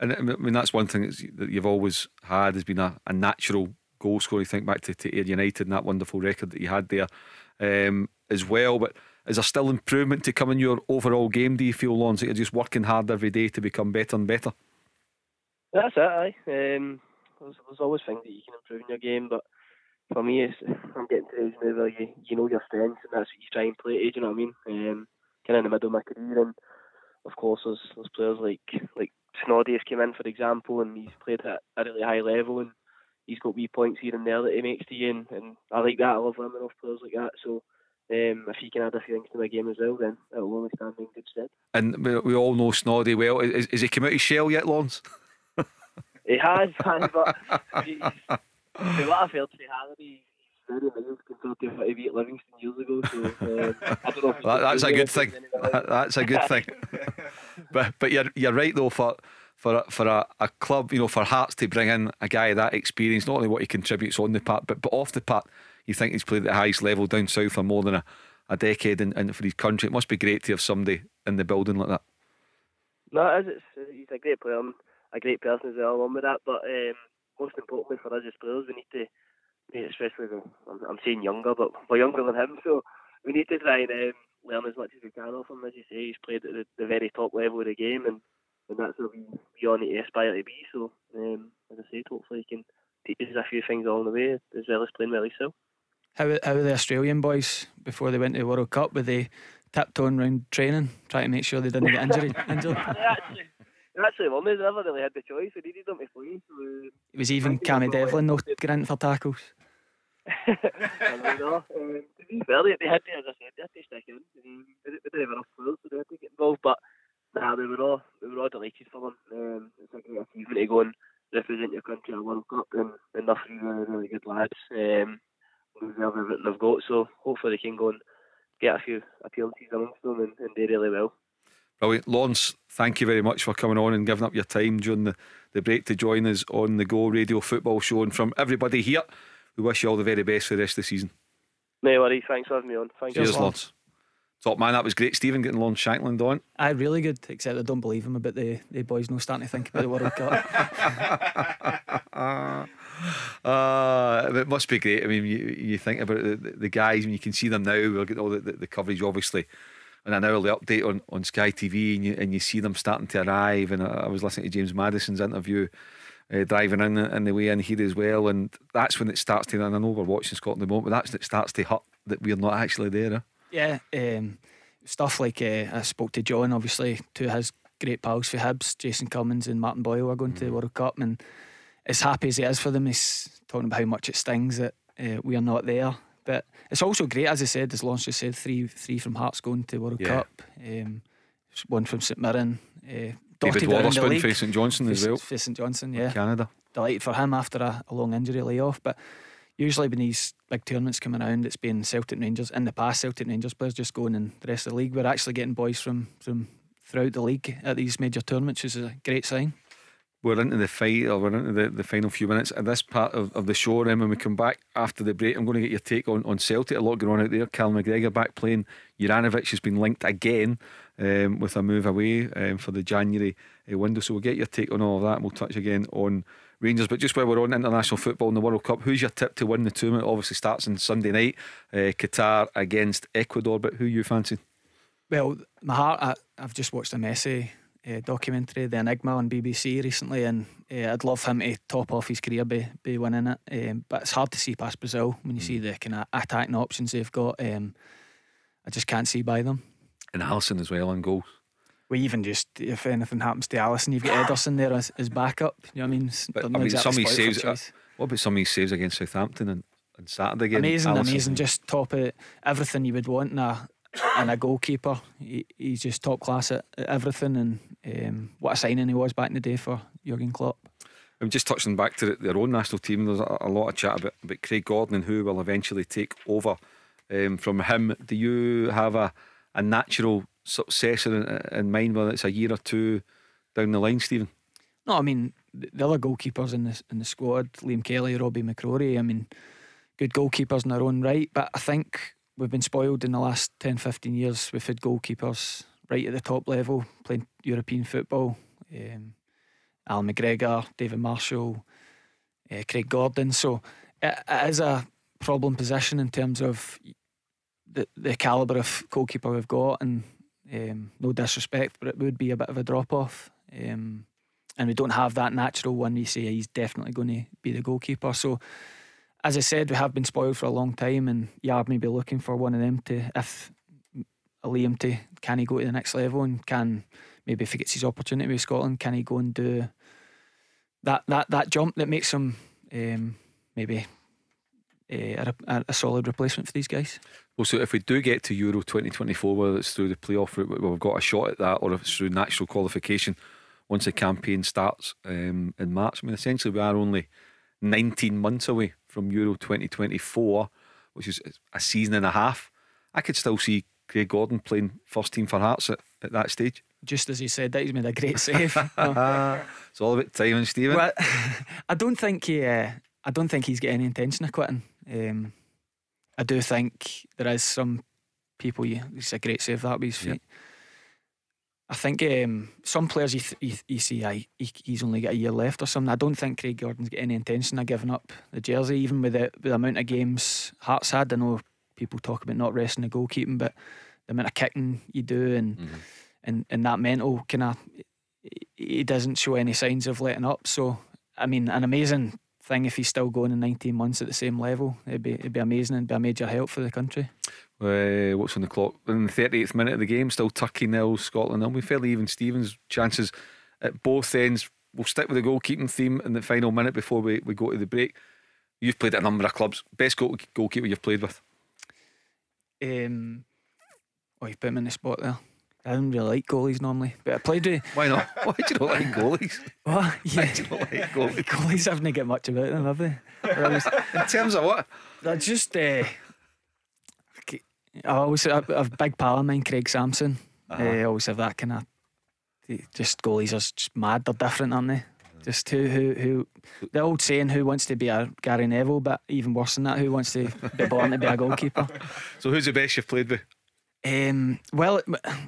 And I mean that's one thing that you've always had has been a, a natural goal scorer. You think back to, to United and that wonderful record that you had there um, as well. But is there still improvement to come in your overall game? Do you feel, Lawrence, that you're just working hard every day to become better and better? That's it. Aye. Um, there's, there's always things that you can improve in your game, but for me, it's, I'm getting to the age where you, you know your strengths and that's what you try and play. To, do you know what I mean? Um, kind of in the middle of my career, and of course, there's, there's players like like Snoddy has come in, for example, and he's played at a really high level, and he's got wee points here and there that he makes to you, and, and I like that. I love women off players like that. So um, if he can add a few things to my game as well, then it'll only stand in good stead. And we, we all know Snoddy well. Is, is he come out his shell yet, Lawrence? he has, but he's, what I've heard from he's very mild compared to what he beat Livingston years ago. So um, I don't know. That, that's a good thing. that's a good thing. but but you're you're right though for for for a, a club, you know, for Hearts to bring in a guy that experience, not only what he contributes on the part, but but off the part, you think he's played at the highest level down south for more than a, a decade, and, and for his country, it must be great to have somebody in the building like that. No, it is. It's, he's a great player, a great person as well, along with that. But um, most importantly for us as players, we need to, especially I'm, I'm saying younger, but we're younger than him, so we need to try and um, learn as much as we can off him. As you say, he's played at the, the very top level of the game, and and that's where we, we on to aspire to be. So, um, as I said, hopefully he can teach us a few things along the way, as well as playing well himself. How, how are the Australian boys before they went to the World Cup? Were they tiptoeing around training, trying to make sure they didn't get injured? injured? actually, actually won. They never really had the choice. We needed them to play. So, it was even Cammy Devlin no getting for tackles. I know. Um, to be fair, they, they had to, as I said, they had to stick in. Um, they, they didn't have enough players, so they had to get involved. But nah, we were all we were all delighted for them. Um, it's a great achievement to go and represent your country at World Cup, and, and they're three really, really good lads. Um, we deserve everything they've got, so hopefully they can go and get a few appearances amongst them and, and do really well. Brilliant. Lawrence, thank you very much for coming on and giving up your time during the, the break to join us on the Go Radio Football Show. And from everybody here, we wish you all the very best for the rest of the season. No worries. Thanks for having me on. Thank Cheers, you. Lawrence. Top man, that was great. Stephen getting Lon Shankland on. I really good, except I don't believe him about the, the boys no starting to think about the World Cup. uh, it must be great. I mean, you, you think about the, the, the guys, and you can see them now. We'll get all the, the, the coverage, obviously, and an hourly update on, on Sky TV, and you, and you see them starting to arrive. And I, I was listening to James Maddison's interview. Uh, driving in in the way in here as well, and that's when it starts to. And I know we're watching Scotland at the moment, but that's when it starts to hurt that we're not actually there. Huh? Yeah, um, stuff like uh, I spoke to John, obviously, two of his great pals for Hibs, Jason Cummings and Martin Boyle are going mm. to the World Cup, and as happy as it is for them, he's talking about how much it stings that uh, we are not there. But it's also great, as I said, as Lawrence just said, three three from Hearts going to World yeah. Cup, um, one from St Mirren. Uh, David Wotherspoon for St Johnstone as well. For St Johnstone, yeah. Canada. Delighted for him after a, a long injury layoff. But usually when these big tournaments come around, it's been Celtic Rangers. In the past, Celtic Rangers players just going in the rest of the league. We're actually getting boys from from throughout the league at these major tournaments which is a great sign. We're into the fight, or we're into the, the final few minutes of this part of, of the show. And when we come back after the break, I'm going to get your take on, on Celtic. A lot going on out there. Cal McGregor back playing. Juranovic has been linked again um, with a move away um, for the January uh, window. So we'll get your take on all of that. And we'll touch again on Rangers. But just while we're on international football in the World Cup, who's your tip to win the tournament? Obviously starts on Sunday night. Uh, Qatar against Ecuador. But who you fancy? Well, my heart. I, I've just watched a Messi uh, documentary, The Enigma, on BBC recently, and uh, I'd love him to top off his career by, by winning it. Um, but it's hard to see past Brazil when you mm. see the kind of attacking options they've got. Um, I just can't see by them. And Alisson as well on goals. Well, even just if anything happens to Alisson, you've got Ederson there as, as backup. You know what I mean? But, I mean, exactly some of saves. Uh, what about some of his saves against Southampton and, and Saturday again? Amazing, Alisson. amazing. Just top it, everything you would want in a and a goalkeeper. He, he's just top class at, at everything, and um, what a signing he was back in the day for Jurgen Klopp. I'm just touching back to their own national team. There's a, a, lot of chat about, about Craig Gordon and who will eventually take over um, from him. Do you have a, a natural successor in, in mind, whether it's a year or two down the line, Stephen? No, I mean the other goalkeepers in the in the squad, Liam Kelly, Robbie McCrorie. I mean, good goalkeepers in their own right, but I think we've been spoiled in the last 10, 15 years. We've had goalkeepers right at the top level playing European football. Um, Al McGregor, David Marshall, uh, Craig Gordon. So it, it is a problem position in terms of the, the calibre of goalkeeper we've got. And um, no disrespect, but it would be a bit of a drop off. Um, and we don't have that natural one. You say he's definitely going to be the goalkeeper. So as I said, we have been spoiled for a long time, and Yard may be looking for one of them to, if Liam to, can he go to the next level and can maybe if he gets his opportunity with Scotland, can he go and do that that that jump that makes him um, maybe uh, a, a, solid replacement for these guys? Well, so if we do get to Euro 2024, whether it's through the playoff route, we've got a shot at that, or if it's through natural qualification once the campaign starts um, in March. I mean, essentially, we are only 19 months away from Euro 2024, which is a season and a half. I could still see Craig Gordon playing first team for Hearts at, at that stage. Just as he said that, he's made a great save. it's all about timing, Stephen. Well, I don't think he. Uh, I don't think he's got any intention of quitting. Um, I do think there is some people. Yeah, it's a great save that with his feet. Yep. I think um, some players you, th- you, you see I, he, he's only got a year left or something. I don't think Craig Gordon's got any intention of giving up the jersey, even with the, with the amount of games Hearts had. I know people talk about not resting the goalkeeping, but the amount of kicking you do and mm-hmm. and, and that mental kind of he doesn't show any signs of letting up. So I mean, an amazing thing if he's still going in 19 months at the same level. It'd be it'd be amazing and be a major help for the country. Uh, what's on the clock? In the 38th minute of the game, still Turkey nil, Scotland nil. We fairly even Stevens chances at both ends. We'll stick with the goalkeeping theme in the final minute before we, we go to the break. You've played at a number of clubs. Best goal, goalkeeper you've played with? Um, oh, you've put me in the spot there. I don't really like goalies normally, but I played with. Why not? Why do you not like goalies? What? Yeah. Why do you not like goalies? goalies haven't got much about them, have they? in terms of what? They're just. Uh, I always have a big pal of mine, Craig Samson. Uh-huh. Uh, I always have that kind of. Just goalies are just mad. They're different, aren't they? Just who, who, who. The old saying, "Who wants to be a Gary Neville?" But even worse than that, who wants to be born to be a goalkeeper? So, who's the best you've played with? Um, well,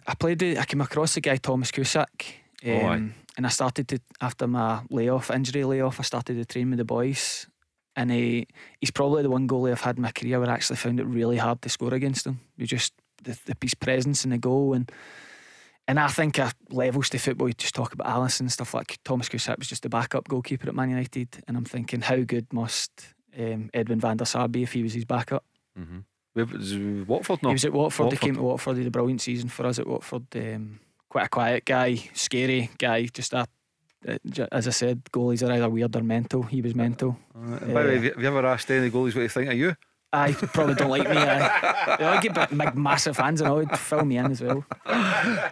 I played. I came across the guy Tomasz Kuszczak, um, oh, and I started to after my layoff, injury layoff. I started to train with the boys, and he, he's probably the one goalie I've had in my career where I actually found it really hard to score against him. You just the, the his presence in the goal and. And I think a levels to football, you just talk about Alisson and stuff like Tomasz Kuszczak was just a backup goalkeeper at Man United. And I'm thinking, how good must um, Edwin van der Sar be if he was his backup? Mm-hmm. Was Watford? He was at Watford. Watford. He came to Watford. He had a brilliant season for us at Watford. Um, quite a quiet guy, scary guy. Just a, uh, as I said, goalies are either weird or mental. He was mental. Uh, by the way, have you ever asked any goalies what they think of you? I probably don't like me. I, I get big, massive hands and all. Fill me in as well.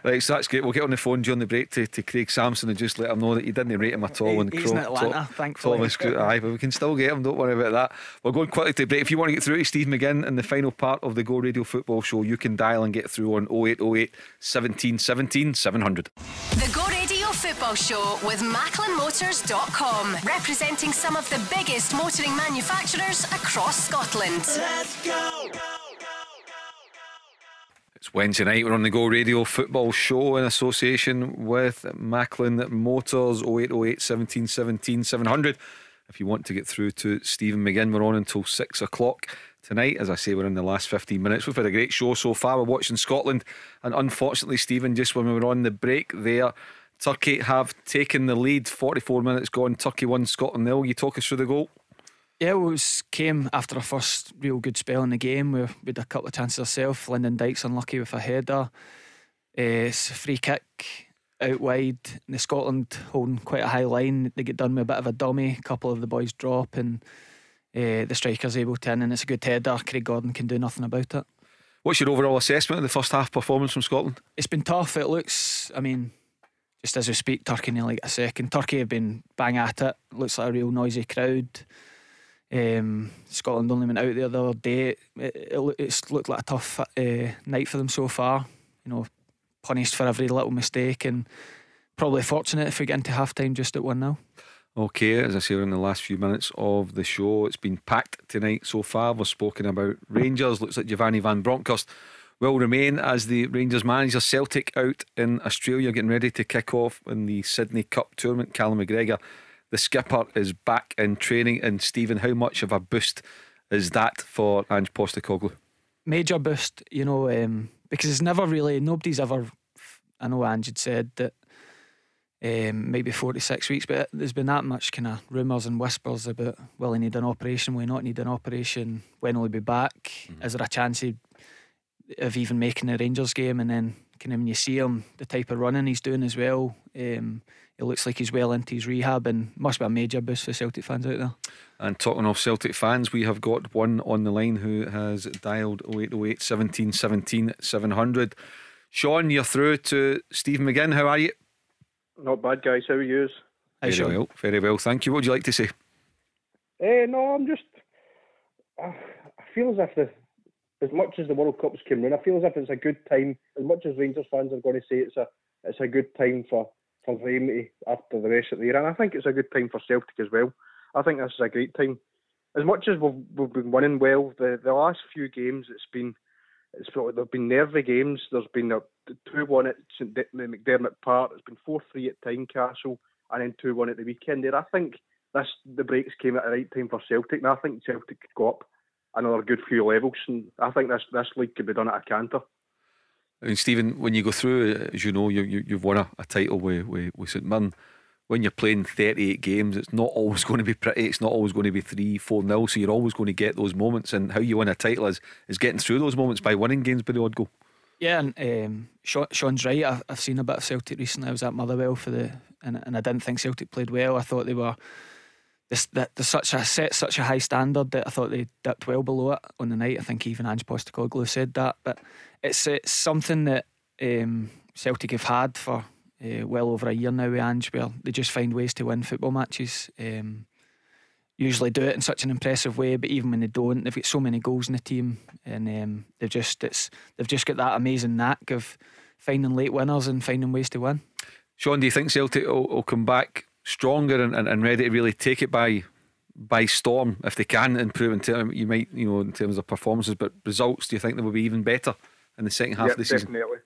Right, so that's great. We'll get on the phone during the break to, to Craig Samson and just let him know that you didn't rate him at all. He, he's in Atlanta, thankfully. Thomas, aye, but we can still get him. Don't worry about that. We're going quickly to break. If you want to get through to Steve McGinn in the final part of the Go Radio Football Show, you can dial and get through on 0808 17 17 700. The Go Radio Football Show with MacklinMotors.com, representing some of the biggest motoring manufacturers across Scotland. Let's go. It's Wednesday night. We're on the Go Radio Football Show in association with Macklin Motors 0808 17 17 700. If you want to get through to Stephen McGinn, we're on until six o'clock tonight. As I say, we're in the last 15 minutes. We've had a great show so far. We're watching Scotland, and unfortunately, Stephen, just when we were on the break there, Turkey have taken the lead. 44 minutes gone. Turkey won Scotland nil. You talk us through the goal. Yeah, it was came after a first real good spell in the game. We, had a couple of chances ourselves. Lyndon Dykes unlucky with a header. Uh, free kick out wide. The Scotland holding quite a high line. They get done with a bit of a dummy. A couple of the boys drop and uh, the striker's able to in, and it's a good header. Craig Gordon can do nothing about it. What's your overall assessment of the first half performance from Scotland? It's been tough. It looks, I mean, just as we speak, Turkey nearly like a second. Turkey have been bang at it. Looks like a real noisy crowd. Um, Scotland only went out the other day. It, it, it's looked like a tough uh, night for them so far. You know, punished for every little mistake and probably fortunate if we get into half time just at 1 now. Okay, as I say, we're in the last few minutes of the show. It's been packed tonight so far. We've spoken about Rangers. Looks like Giovanni Van Bronckhorst will remain as the Rangers manager. Celtic out in Australia getting ready to kick off in the Sydney Cup tournament. Callum McGregor the skipper is back in training. And Stephen, how much of a boost is that for Ange Postecoglou? Major boost, you know, um, because it's never really nobody's ever. I know Ange had said that um, maybe four to six weeks, but there's been that much kind of rumours and whispers about will he need an operation, will he not need an operation, when will he be back? Mm-hmm. Is there a chance of even making a Rangers game? And then kind of when you see him, the type of running he's doing as well, um, it looks like he's well into his rehab and must be a major boost for Celtic fans out there. And talking of Celtic fans, we have got one on the line who has dialed 0808 17 17 700. Sean, you're through to Steve McGinn. How are you? Not bad, guys. How are you? Very Sean. well, very well. Thank you. What would you like to say? Uh, no, I'm just. Uh, I feel as if the, as much as the World Cup's coming in, I feel as if it's a good time. As much as Rangers fans are going to say it's a it's a good time for for them after the rest of the year. And I think it's a good time for Celtic as well. I think this is a great time. As much as we've, we've been winning well, the, the last few games it's been it's there've been nervy games. There's been a two one at St McDiarmid Park. It's been four three at Tynecastle, and then two one at the weekend. There, I think this the breaks came at the right time for Celtic, and I think Celtic could go up another good few levels. And I think this this league could be done at a canter. I mean, Stephen, when you go through, as you know, you, you have won a, a, title with, with, with St Mirren. When you're playing 38 games, it's not always going to be pretty. It's not always going to be three, four nil. So you're always going to get those moments. And how you win a title is is getting through those moments by winning games by the odd goal. Yeah, and um, Sean's right. I've, I've seen a bit of Celtic recently. I was at Motherwell for the, and, and I didn't think Celtic played well. I thought they were this that there's such a set such a high standard that I thought they dipped well below it on the night. I think even Ange Postecoglou said that, but it's it's something that um, Celtic have had for uh, well over a year now with Ange, where they just find ways to win football matches. Um, usually do it in such an impressive way, but even when they don't, they've got so many goals in the team, and um, they've just it's they've just got that amazing knack of finding late winners and finding ways to win. Sean, do you think Celtic will, will come back stronger and, and, and, ready to really take it by by storm if they can improve in terms you might you know in terms of performances, but results? Do you think they will be even better in the second half yep, of the season? Definitely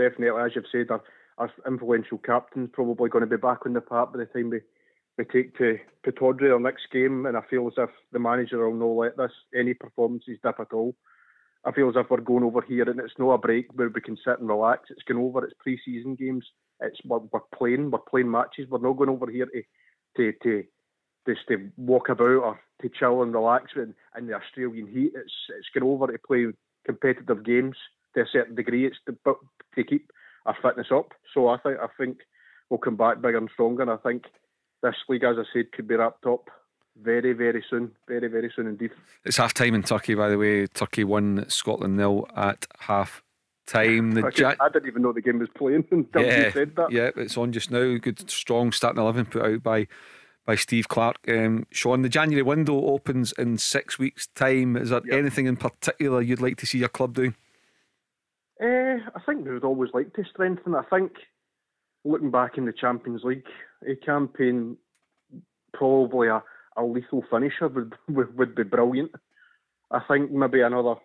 definitely, as you've said, our, our influential captain's probably going to be back on the park by the time we, we take to Pittodrie our next game. And I feel as if the manager will not let this any performances dip at all. I feel as if we're going over here and it's not a break where we can sit and relax. It's going over. It's pre-season games. It's we're, we're playing. We're playing matches. We're not going over here to to to just to walk about or to chill and relax in, in the Australian heat. It's it's going over to play competitive games to a certain degree. It's to, to keep our fitness up. So I think I think we'll come back bigger and stronger. And I think this league, as I said, could be wrapped up very, very soon. Very, very soon indeed. It's half time in Turkey, by the way. Turkey won Scotland nil at half time. The I, I, didn't even know the game was playing until yeah, you said that. Yeah, it's on just now. Good, strong starting 11 put out by by Steve Clarke. Um, Sean, the January window opens in six weeks' time. Is there yep. anything in particular you'd like to see your club doing? Uh, I think we would always like to strengthen. I think looking back in the Champions League a campaign, probably a, a lethal finisher would, would, would be brilliant. I think maybe another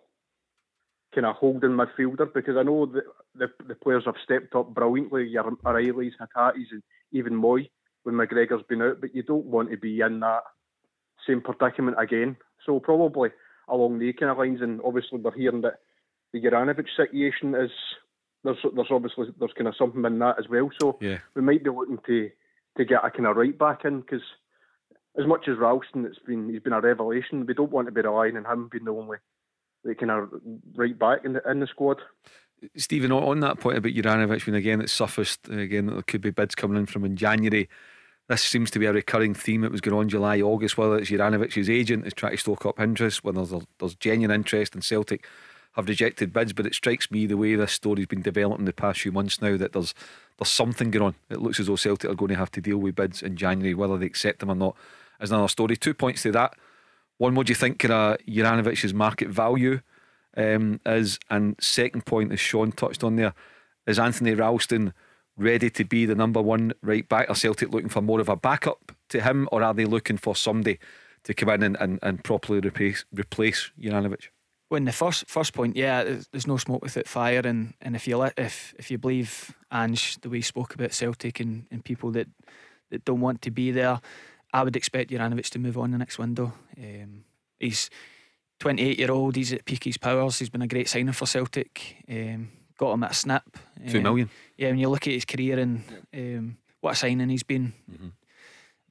kind of holding midfielder because I know that the, the players have stepped up brilliantly. Your O'Riley's, Hatate's, and even Mooy when McGregor's been out, but you don't want to be in that same predicament again. So probably along the kind of lines, and obviously we're hearing that the Juranovic situation is there's there's obviously there's kind of something in that as well. So yeah. we might be looking to to get a kind of right back in because as much as Ralston, it's been he's been a revelation. We don't want to be relying on him being the only the kind of right back in the in the squad. Stephen, on that point about Juranovic, when again it's surfaced uh, again that there could be bids coming in from in January. This seems to be a recurring theme. It was going on July, August, whether it's Juranovic's agent is trying to stoke up interest, whether there's, there's genuine interest in Celtic have rejected bids, but it strikes me the way this story's been developing the past few months now that there's there's something going on. It looks as though Celtic are going to have to deal with bids in January, whether they accept them or not is another story. Two points to that. One, what do you think of Juranovic's market value um, is? And second point, as Sean touched on there, is Anthony Ralston ready to be the number one right back? Are Celtic looking for more of a backup to him, or are they looking for somebody to come in and, and, and properly replace, replace Juranovic? When the first first point, yeah, there's no smoke without fire, and, and if you if if you believe Ange the way he spoke about Celtic and, and people that that don't want to be there, I would expect Juranovic to move on the next window. Um, he's 28 year old. He's at peak his powers. He's been a great signing for Celtic. Um, got him at a snap. Two million. Um, yeah, when you look at his career and um, what a signing he's been. Mm-hmm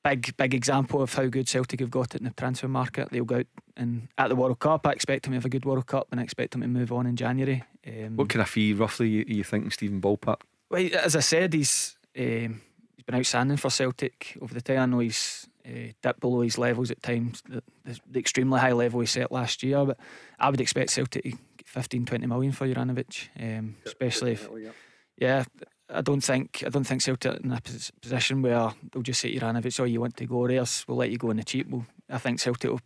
big big example of how good Celtic have got it in the transfer market. They'll go out and at the World Cup. I expect him to have a good World Cup, and I expect him to move on in January. Um, what kind of fee roughly are you thinking, Stephen Ballpark? Well, as I said, he's um, he's been outstanding for Celtic over the time. I know he's uh, dipped below his levels at times, the, the, extremely high level he set last year. But I would expect Celtic to get 15, 20 million for Juranovic, um, especially if, yeah, I don't think I don't think Celtic in a position where they'll just say Juranovic, "Oh, you want to go or else We'll let you go in the cheap." Well, I think Celtic will,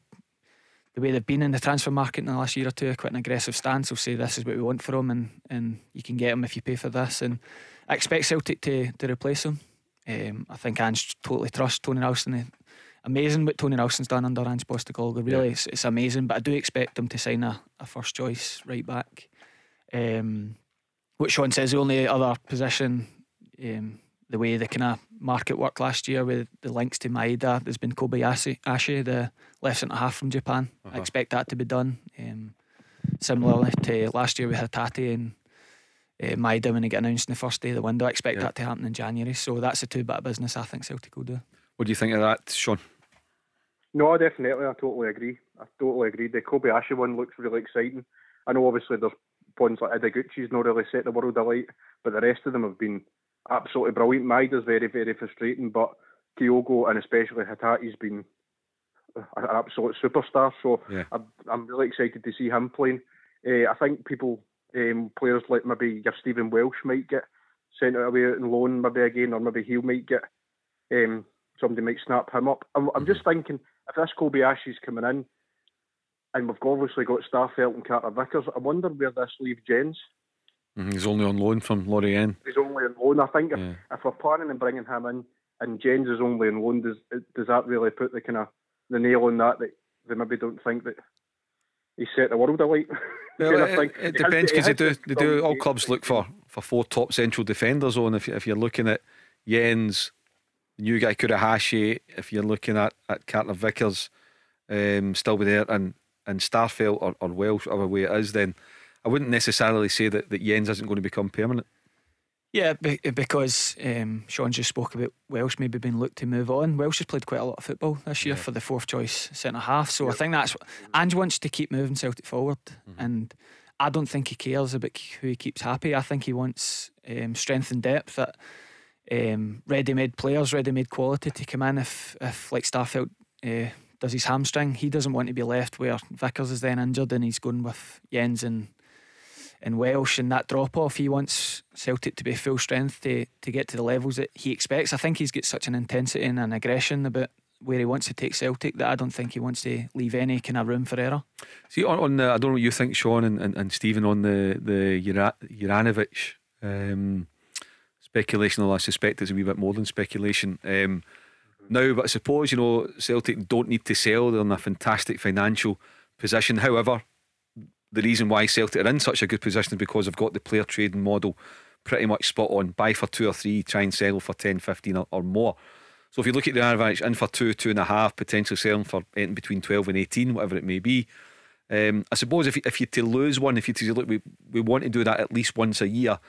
the way they've been in the transfer market in the last year or two, quite an aggressive stance. Will say this is what we want for him, and and you can get him if you pay for this. And I expect Celtic to to replace him. Um, I think Ange totally trusts Tony Ralston. Amazing what Tony Ralston's done under Ange Postecoglou. Really, yeah. it's, it's, amazing. But I do expect him to sign a, a first choice right back. Um, what Sean says, the only other position, um, the way the kind of market worked last year with the links to Maeda, there's been Kobayashi, Ashi, the left centre half from Japan. Uh-huh. I expect that to be done. Um, similarly to last year with Hatate and uh, Maeda when they get announced in the first day of the window. I expect yeah. that to happen in January. So that's a two bit of business I think Celtic will do. What do you think of that, Sean? No, definitely. I totally agree. I totally agree. The Kobayashi one looks really exciting. I know obviously there's points like Ideguchi's not really set the world alight, but the rest of them have been absolutely brilliant. Maeda's very, very frustrating, but Kyogo and especially Hatate's been an absolute superstar. So yeah. I'm, I'm, really excited to see him playing. Uh, I think people, um, players like maybe your Stephen Welsh might get sent out away on loan maybe again, or maybe he might get um, somebody might snap him up. I'm, I'm just thinking if this Kobayashi's coming in and we've obviously got Starfelt and Carter Vickers. I wonder where this leaves Jenz. Mm-hmm. He's only on loan from Lorient. He's only on loan. I think if, yeah. if we're planning on bringing him in and Jenz is only on loan, does does that really put the kind of the nail on that that they maybe don't think that he set the world alight? Well, it, it depends because they do they do all clubs look for, for four top central defenders on. If if you're looking at Jenz, new guy Furuhashi, if you're looking at at Carter Vickers, um, still be there, and and Starfelt or, or Welsh, whatever way it is, then I wouldn't necessarily say that, that Jenz isn't going to become permanent. Yeah, because um, Sean just spoke about Welsh maybe being looked to move on. Welsh has played quite a lot of football this year yeah. for the fourth choice centre half, so I think that's what Ange wants to keep moving Celtic forward, mm-hmm. and I don't think he cares about who he keeps happy. I think he wants um, strength and depth that um, ready-made players, ready-made quality to come in if, if like Starfelt uh, does his hamstring. He doesn't want to be left where Vickers is then injured and he's going with Jenz and and Welsh and that drop off. He wants Celtic to be full strength to, to get to the levels that he expects. I think he's got such an intensity and an aggression about where he wants to take Celtic that I don't think he wants to leave any kind of room for error. See, on, on the, I don't know what you think, Sean and, and, and Stephen, on the, the Juranovic um, speculation, although I suspect it's a wee bit more than speculation. Um, now, but I suppose, you know, Celtic don't need to sell. They're in a fantastic financial position. However, the reason why Celtic are in such a good position is because they've got the player trading model pretty much spot on. Buy for two or three, try and sell for 10, 15 or, or more. So if you look at the average in for two, two and a half, potentially selling for anything between 12 and 18, whatever it may be. Um, I suppose if, if you to lose one, if you to look, we, we want to do that at least once a year,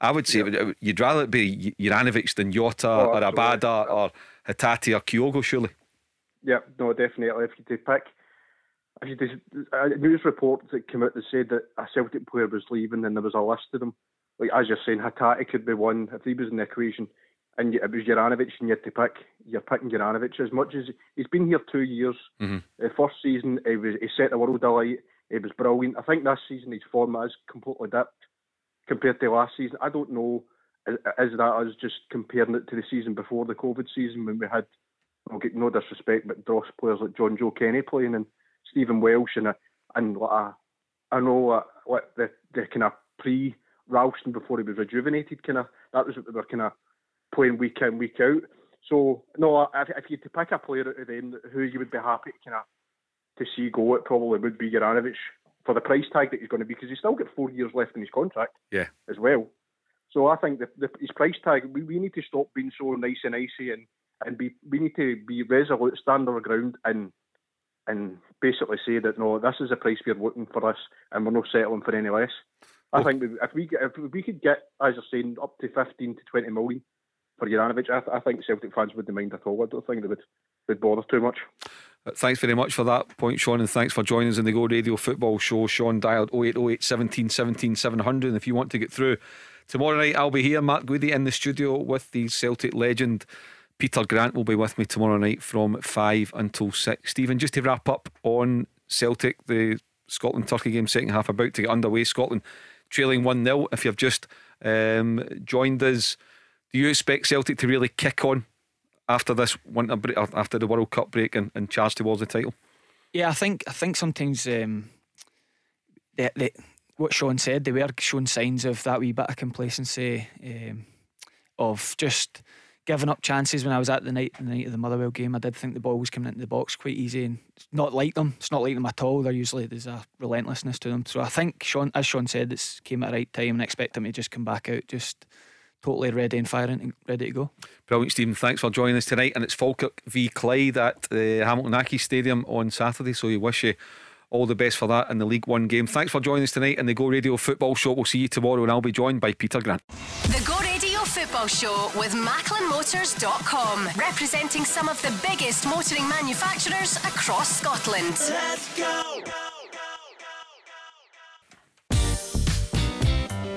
I would say yeah. you'd rather it be Juranovic than Jota oh, or Abada or Hatate or Kyogo, surely. Yeah, no, definitely. If you to pick, if you a news report that came out that said that a Celtic player was leaving and there was a list of them. Like as you're saying, Hatate could be one if he was in the equation and it was Juranovic and you had to pick, you're picking Juranovic as much as he's been here two years. Mm-hmm. The first season, he was he set the world alight. He was brilliant. I think this season his form has completely dipped compared to last season. I don't know is, that us just comparing it to the season before the COVID season when we had, I'll get no disrespect, but dross players like Jonjoe Kenny playing and Stephen Welsh and and what a, I know uh, what the the kind of pre Ralston before he was rejuvenated kind of that was what we were kind of playing week in, week out. So no, if, if you to pick a player out of them who you would be happy to kind of to see go, it probably would be Juranovic for the price tag that he's going to be because he's still got four years left in his contract. Yeah, as well. So I think the, the, his price tag. We, we need to stop being so nice and icy and and be we need to be resolute, stand our ground, and and basically say that no, this is the price we're looking for us, and we're not settling for any less. I think if we if we could get, as you're saying, up to fifteen to twenty million for Juranovic, I, I think Celtic fans wouldn't mind at all. I don't think they would, would bother too much. Uh, thanks very much for that point, Sean, and thanks for joining us in the Go Radio Football Show. Sean dialed 0808 17 17 700. And if you want to get through tomorrow night, I'll be here, Mark Guidi, in the studio with the Celtic legend. Peter Grant will be with me tomorrow night from 5 until 6. Stephen, just to wrap up on Celtic, the Scotland Turkey game, second half about to get underway. Scotland trailing 1 0. If you've just um, joined us, do you expect Celtic to really kick on after this winter break, after the World Cup break, and, and charge towards the title? Yeah, I think I think sometimes um, they, they, what Sean said, they were showing signs of that wee bit of complacency, um, of just giving up chances when I was at the night the night of the Motherwell game. I did think the ball was coming into the box quite easy and not like them. It's not like them at all. They're usually there's a relentlessness to them. So I think Sean, as Sean said, it's came at the right time and expect them to just come back out just totally ready and firing and ready to go. Brilliant, Stephen. Thanks for joining us tonight. And it's Falkirk v Clyde at the Hamilton Accies Stadium on Saturday. So we wish you all the best for that in the League One game. Thanks for joining us tonight in the Go Radio Football Show. We'll see you tomorrow, and I'll be joined by Peter Grant. The Go Radio Football Show with MacklinMotors.com, representing some of the biggest motoring manufacturers across Scotland. Let's go.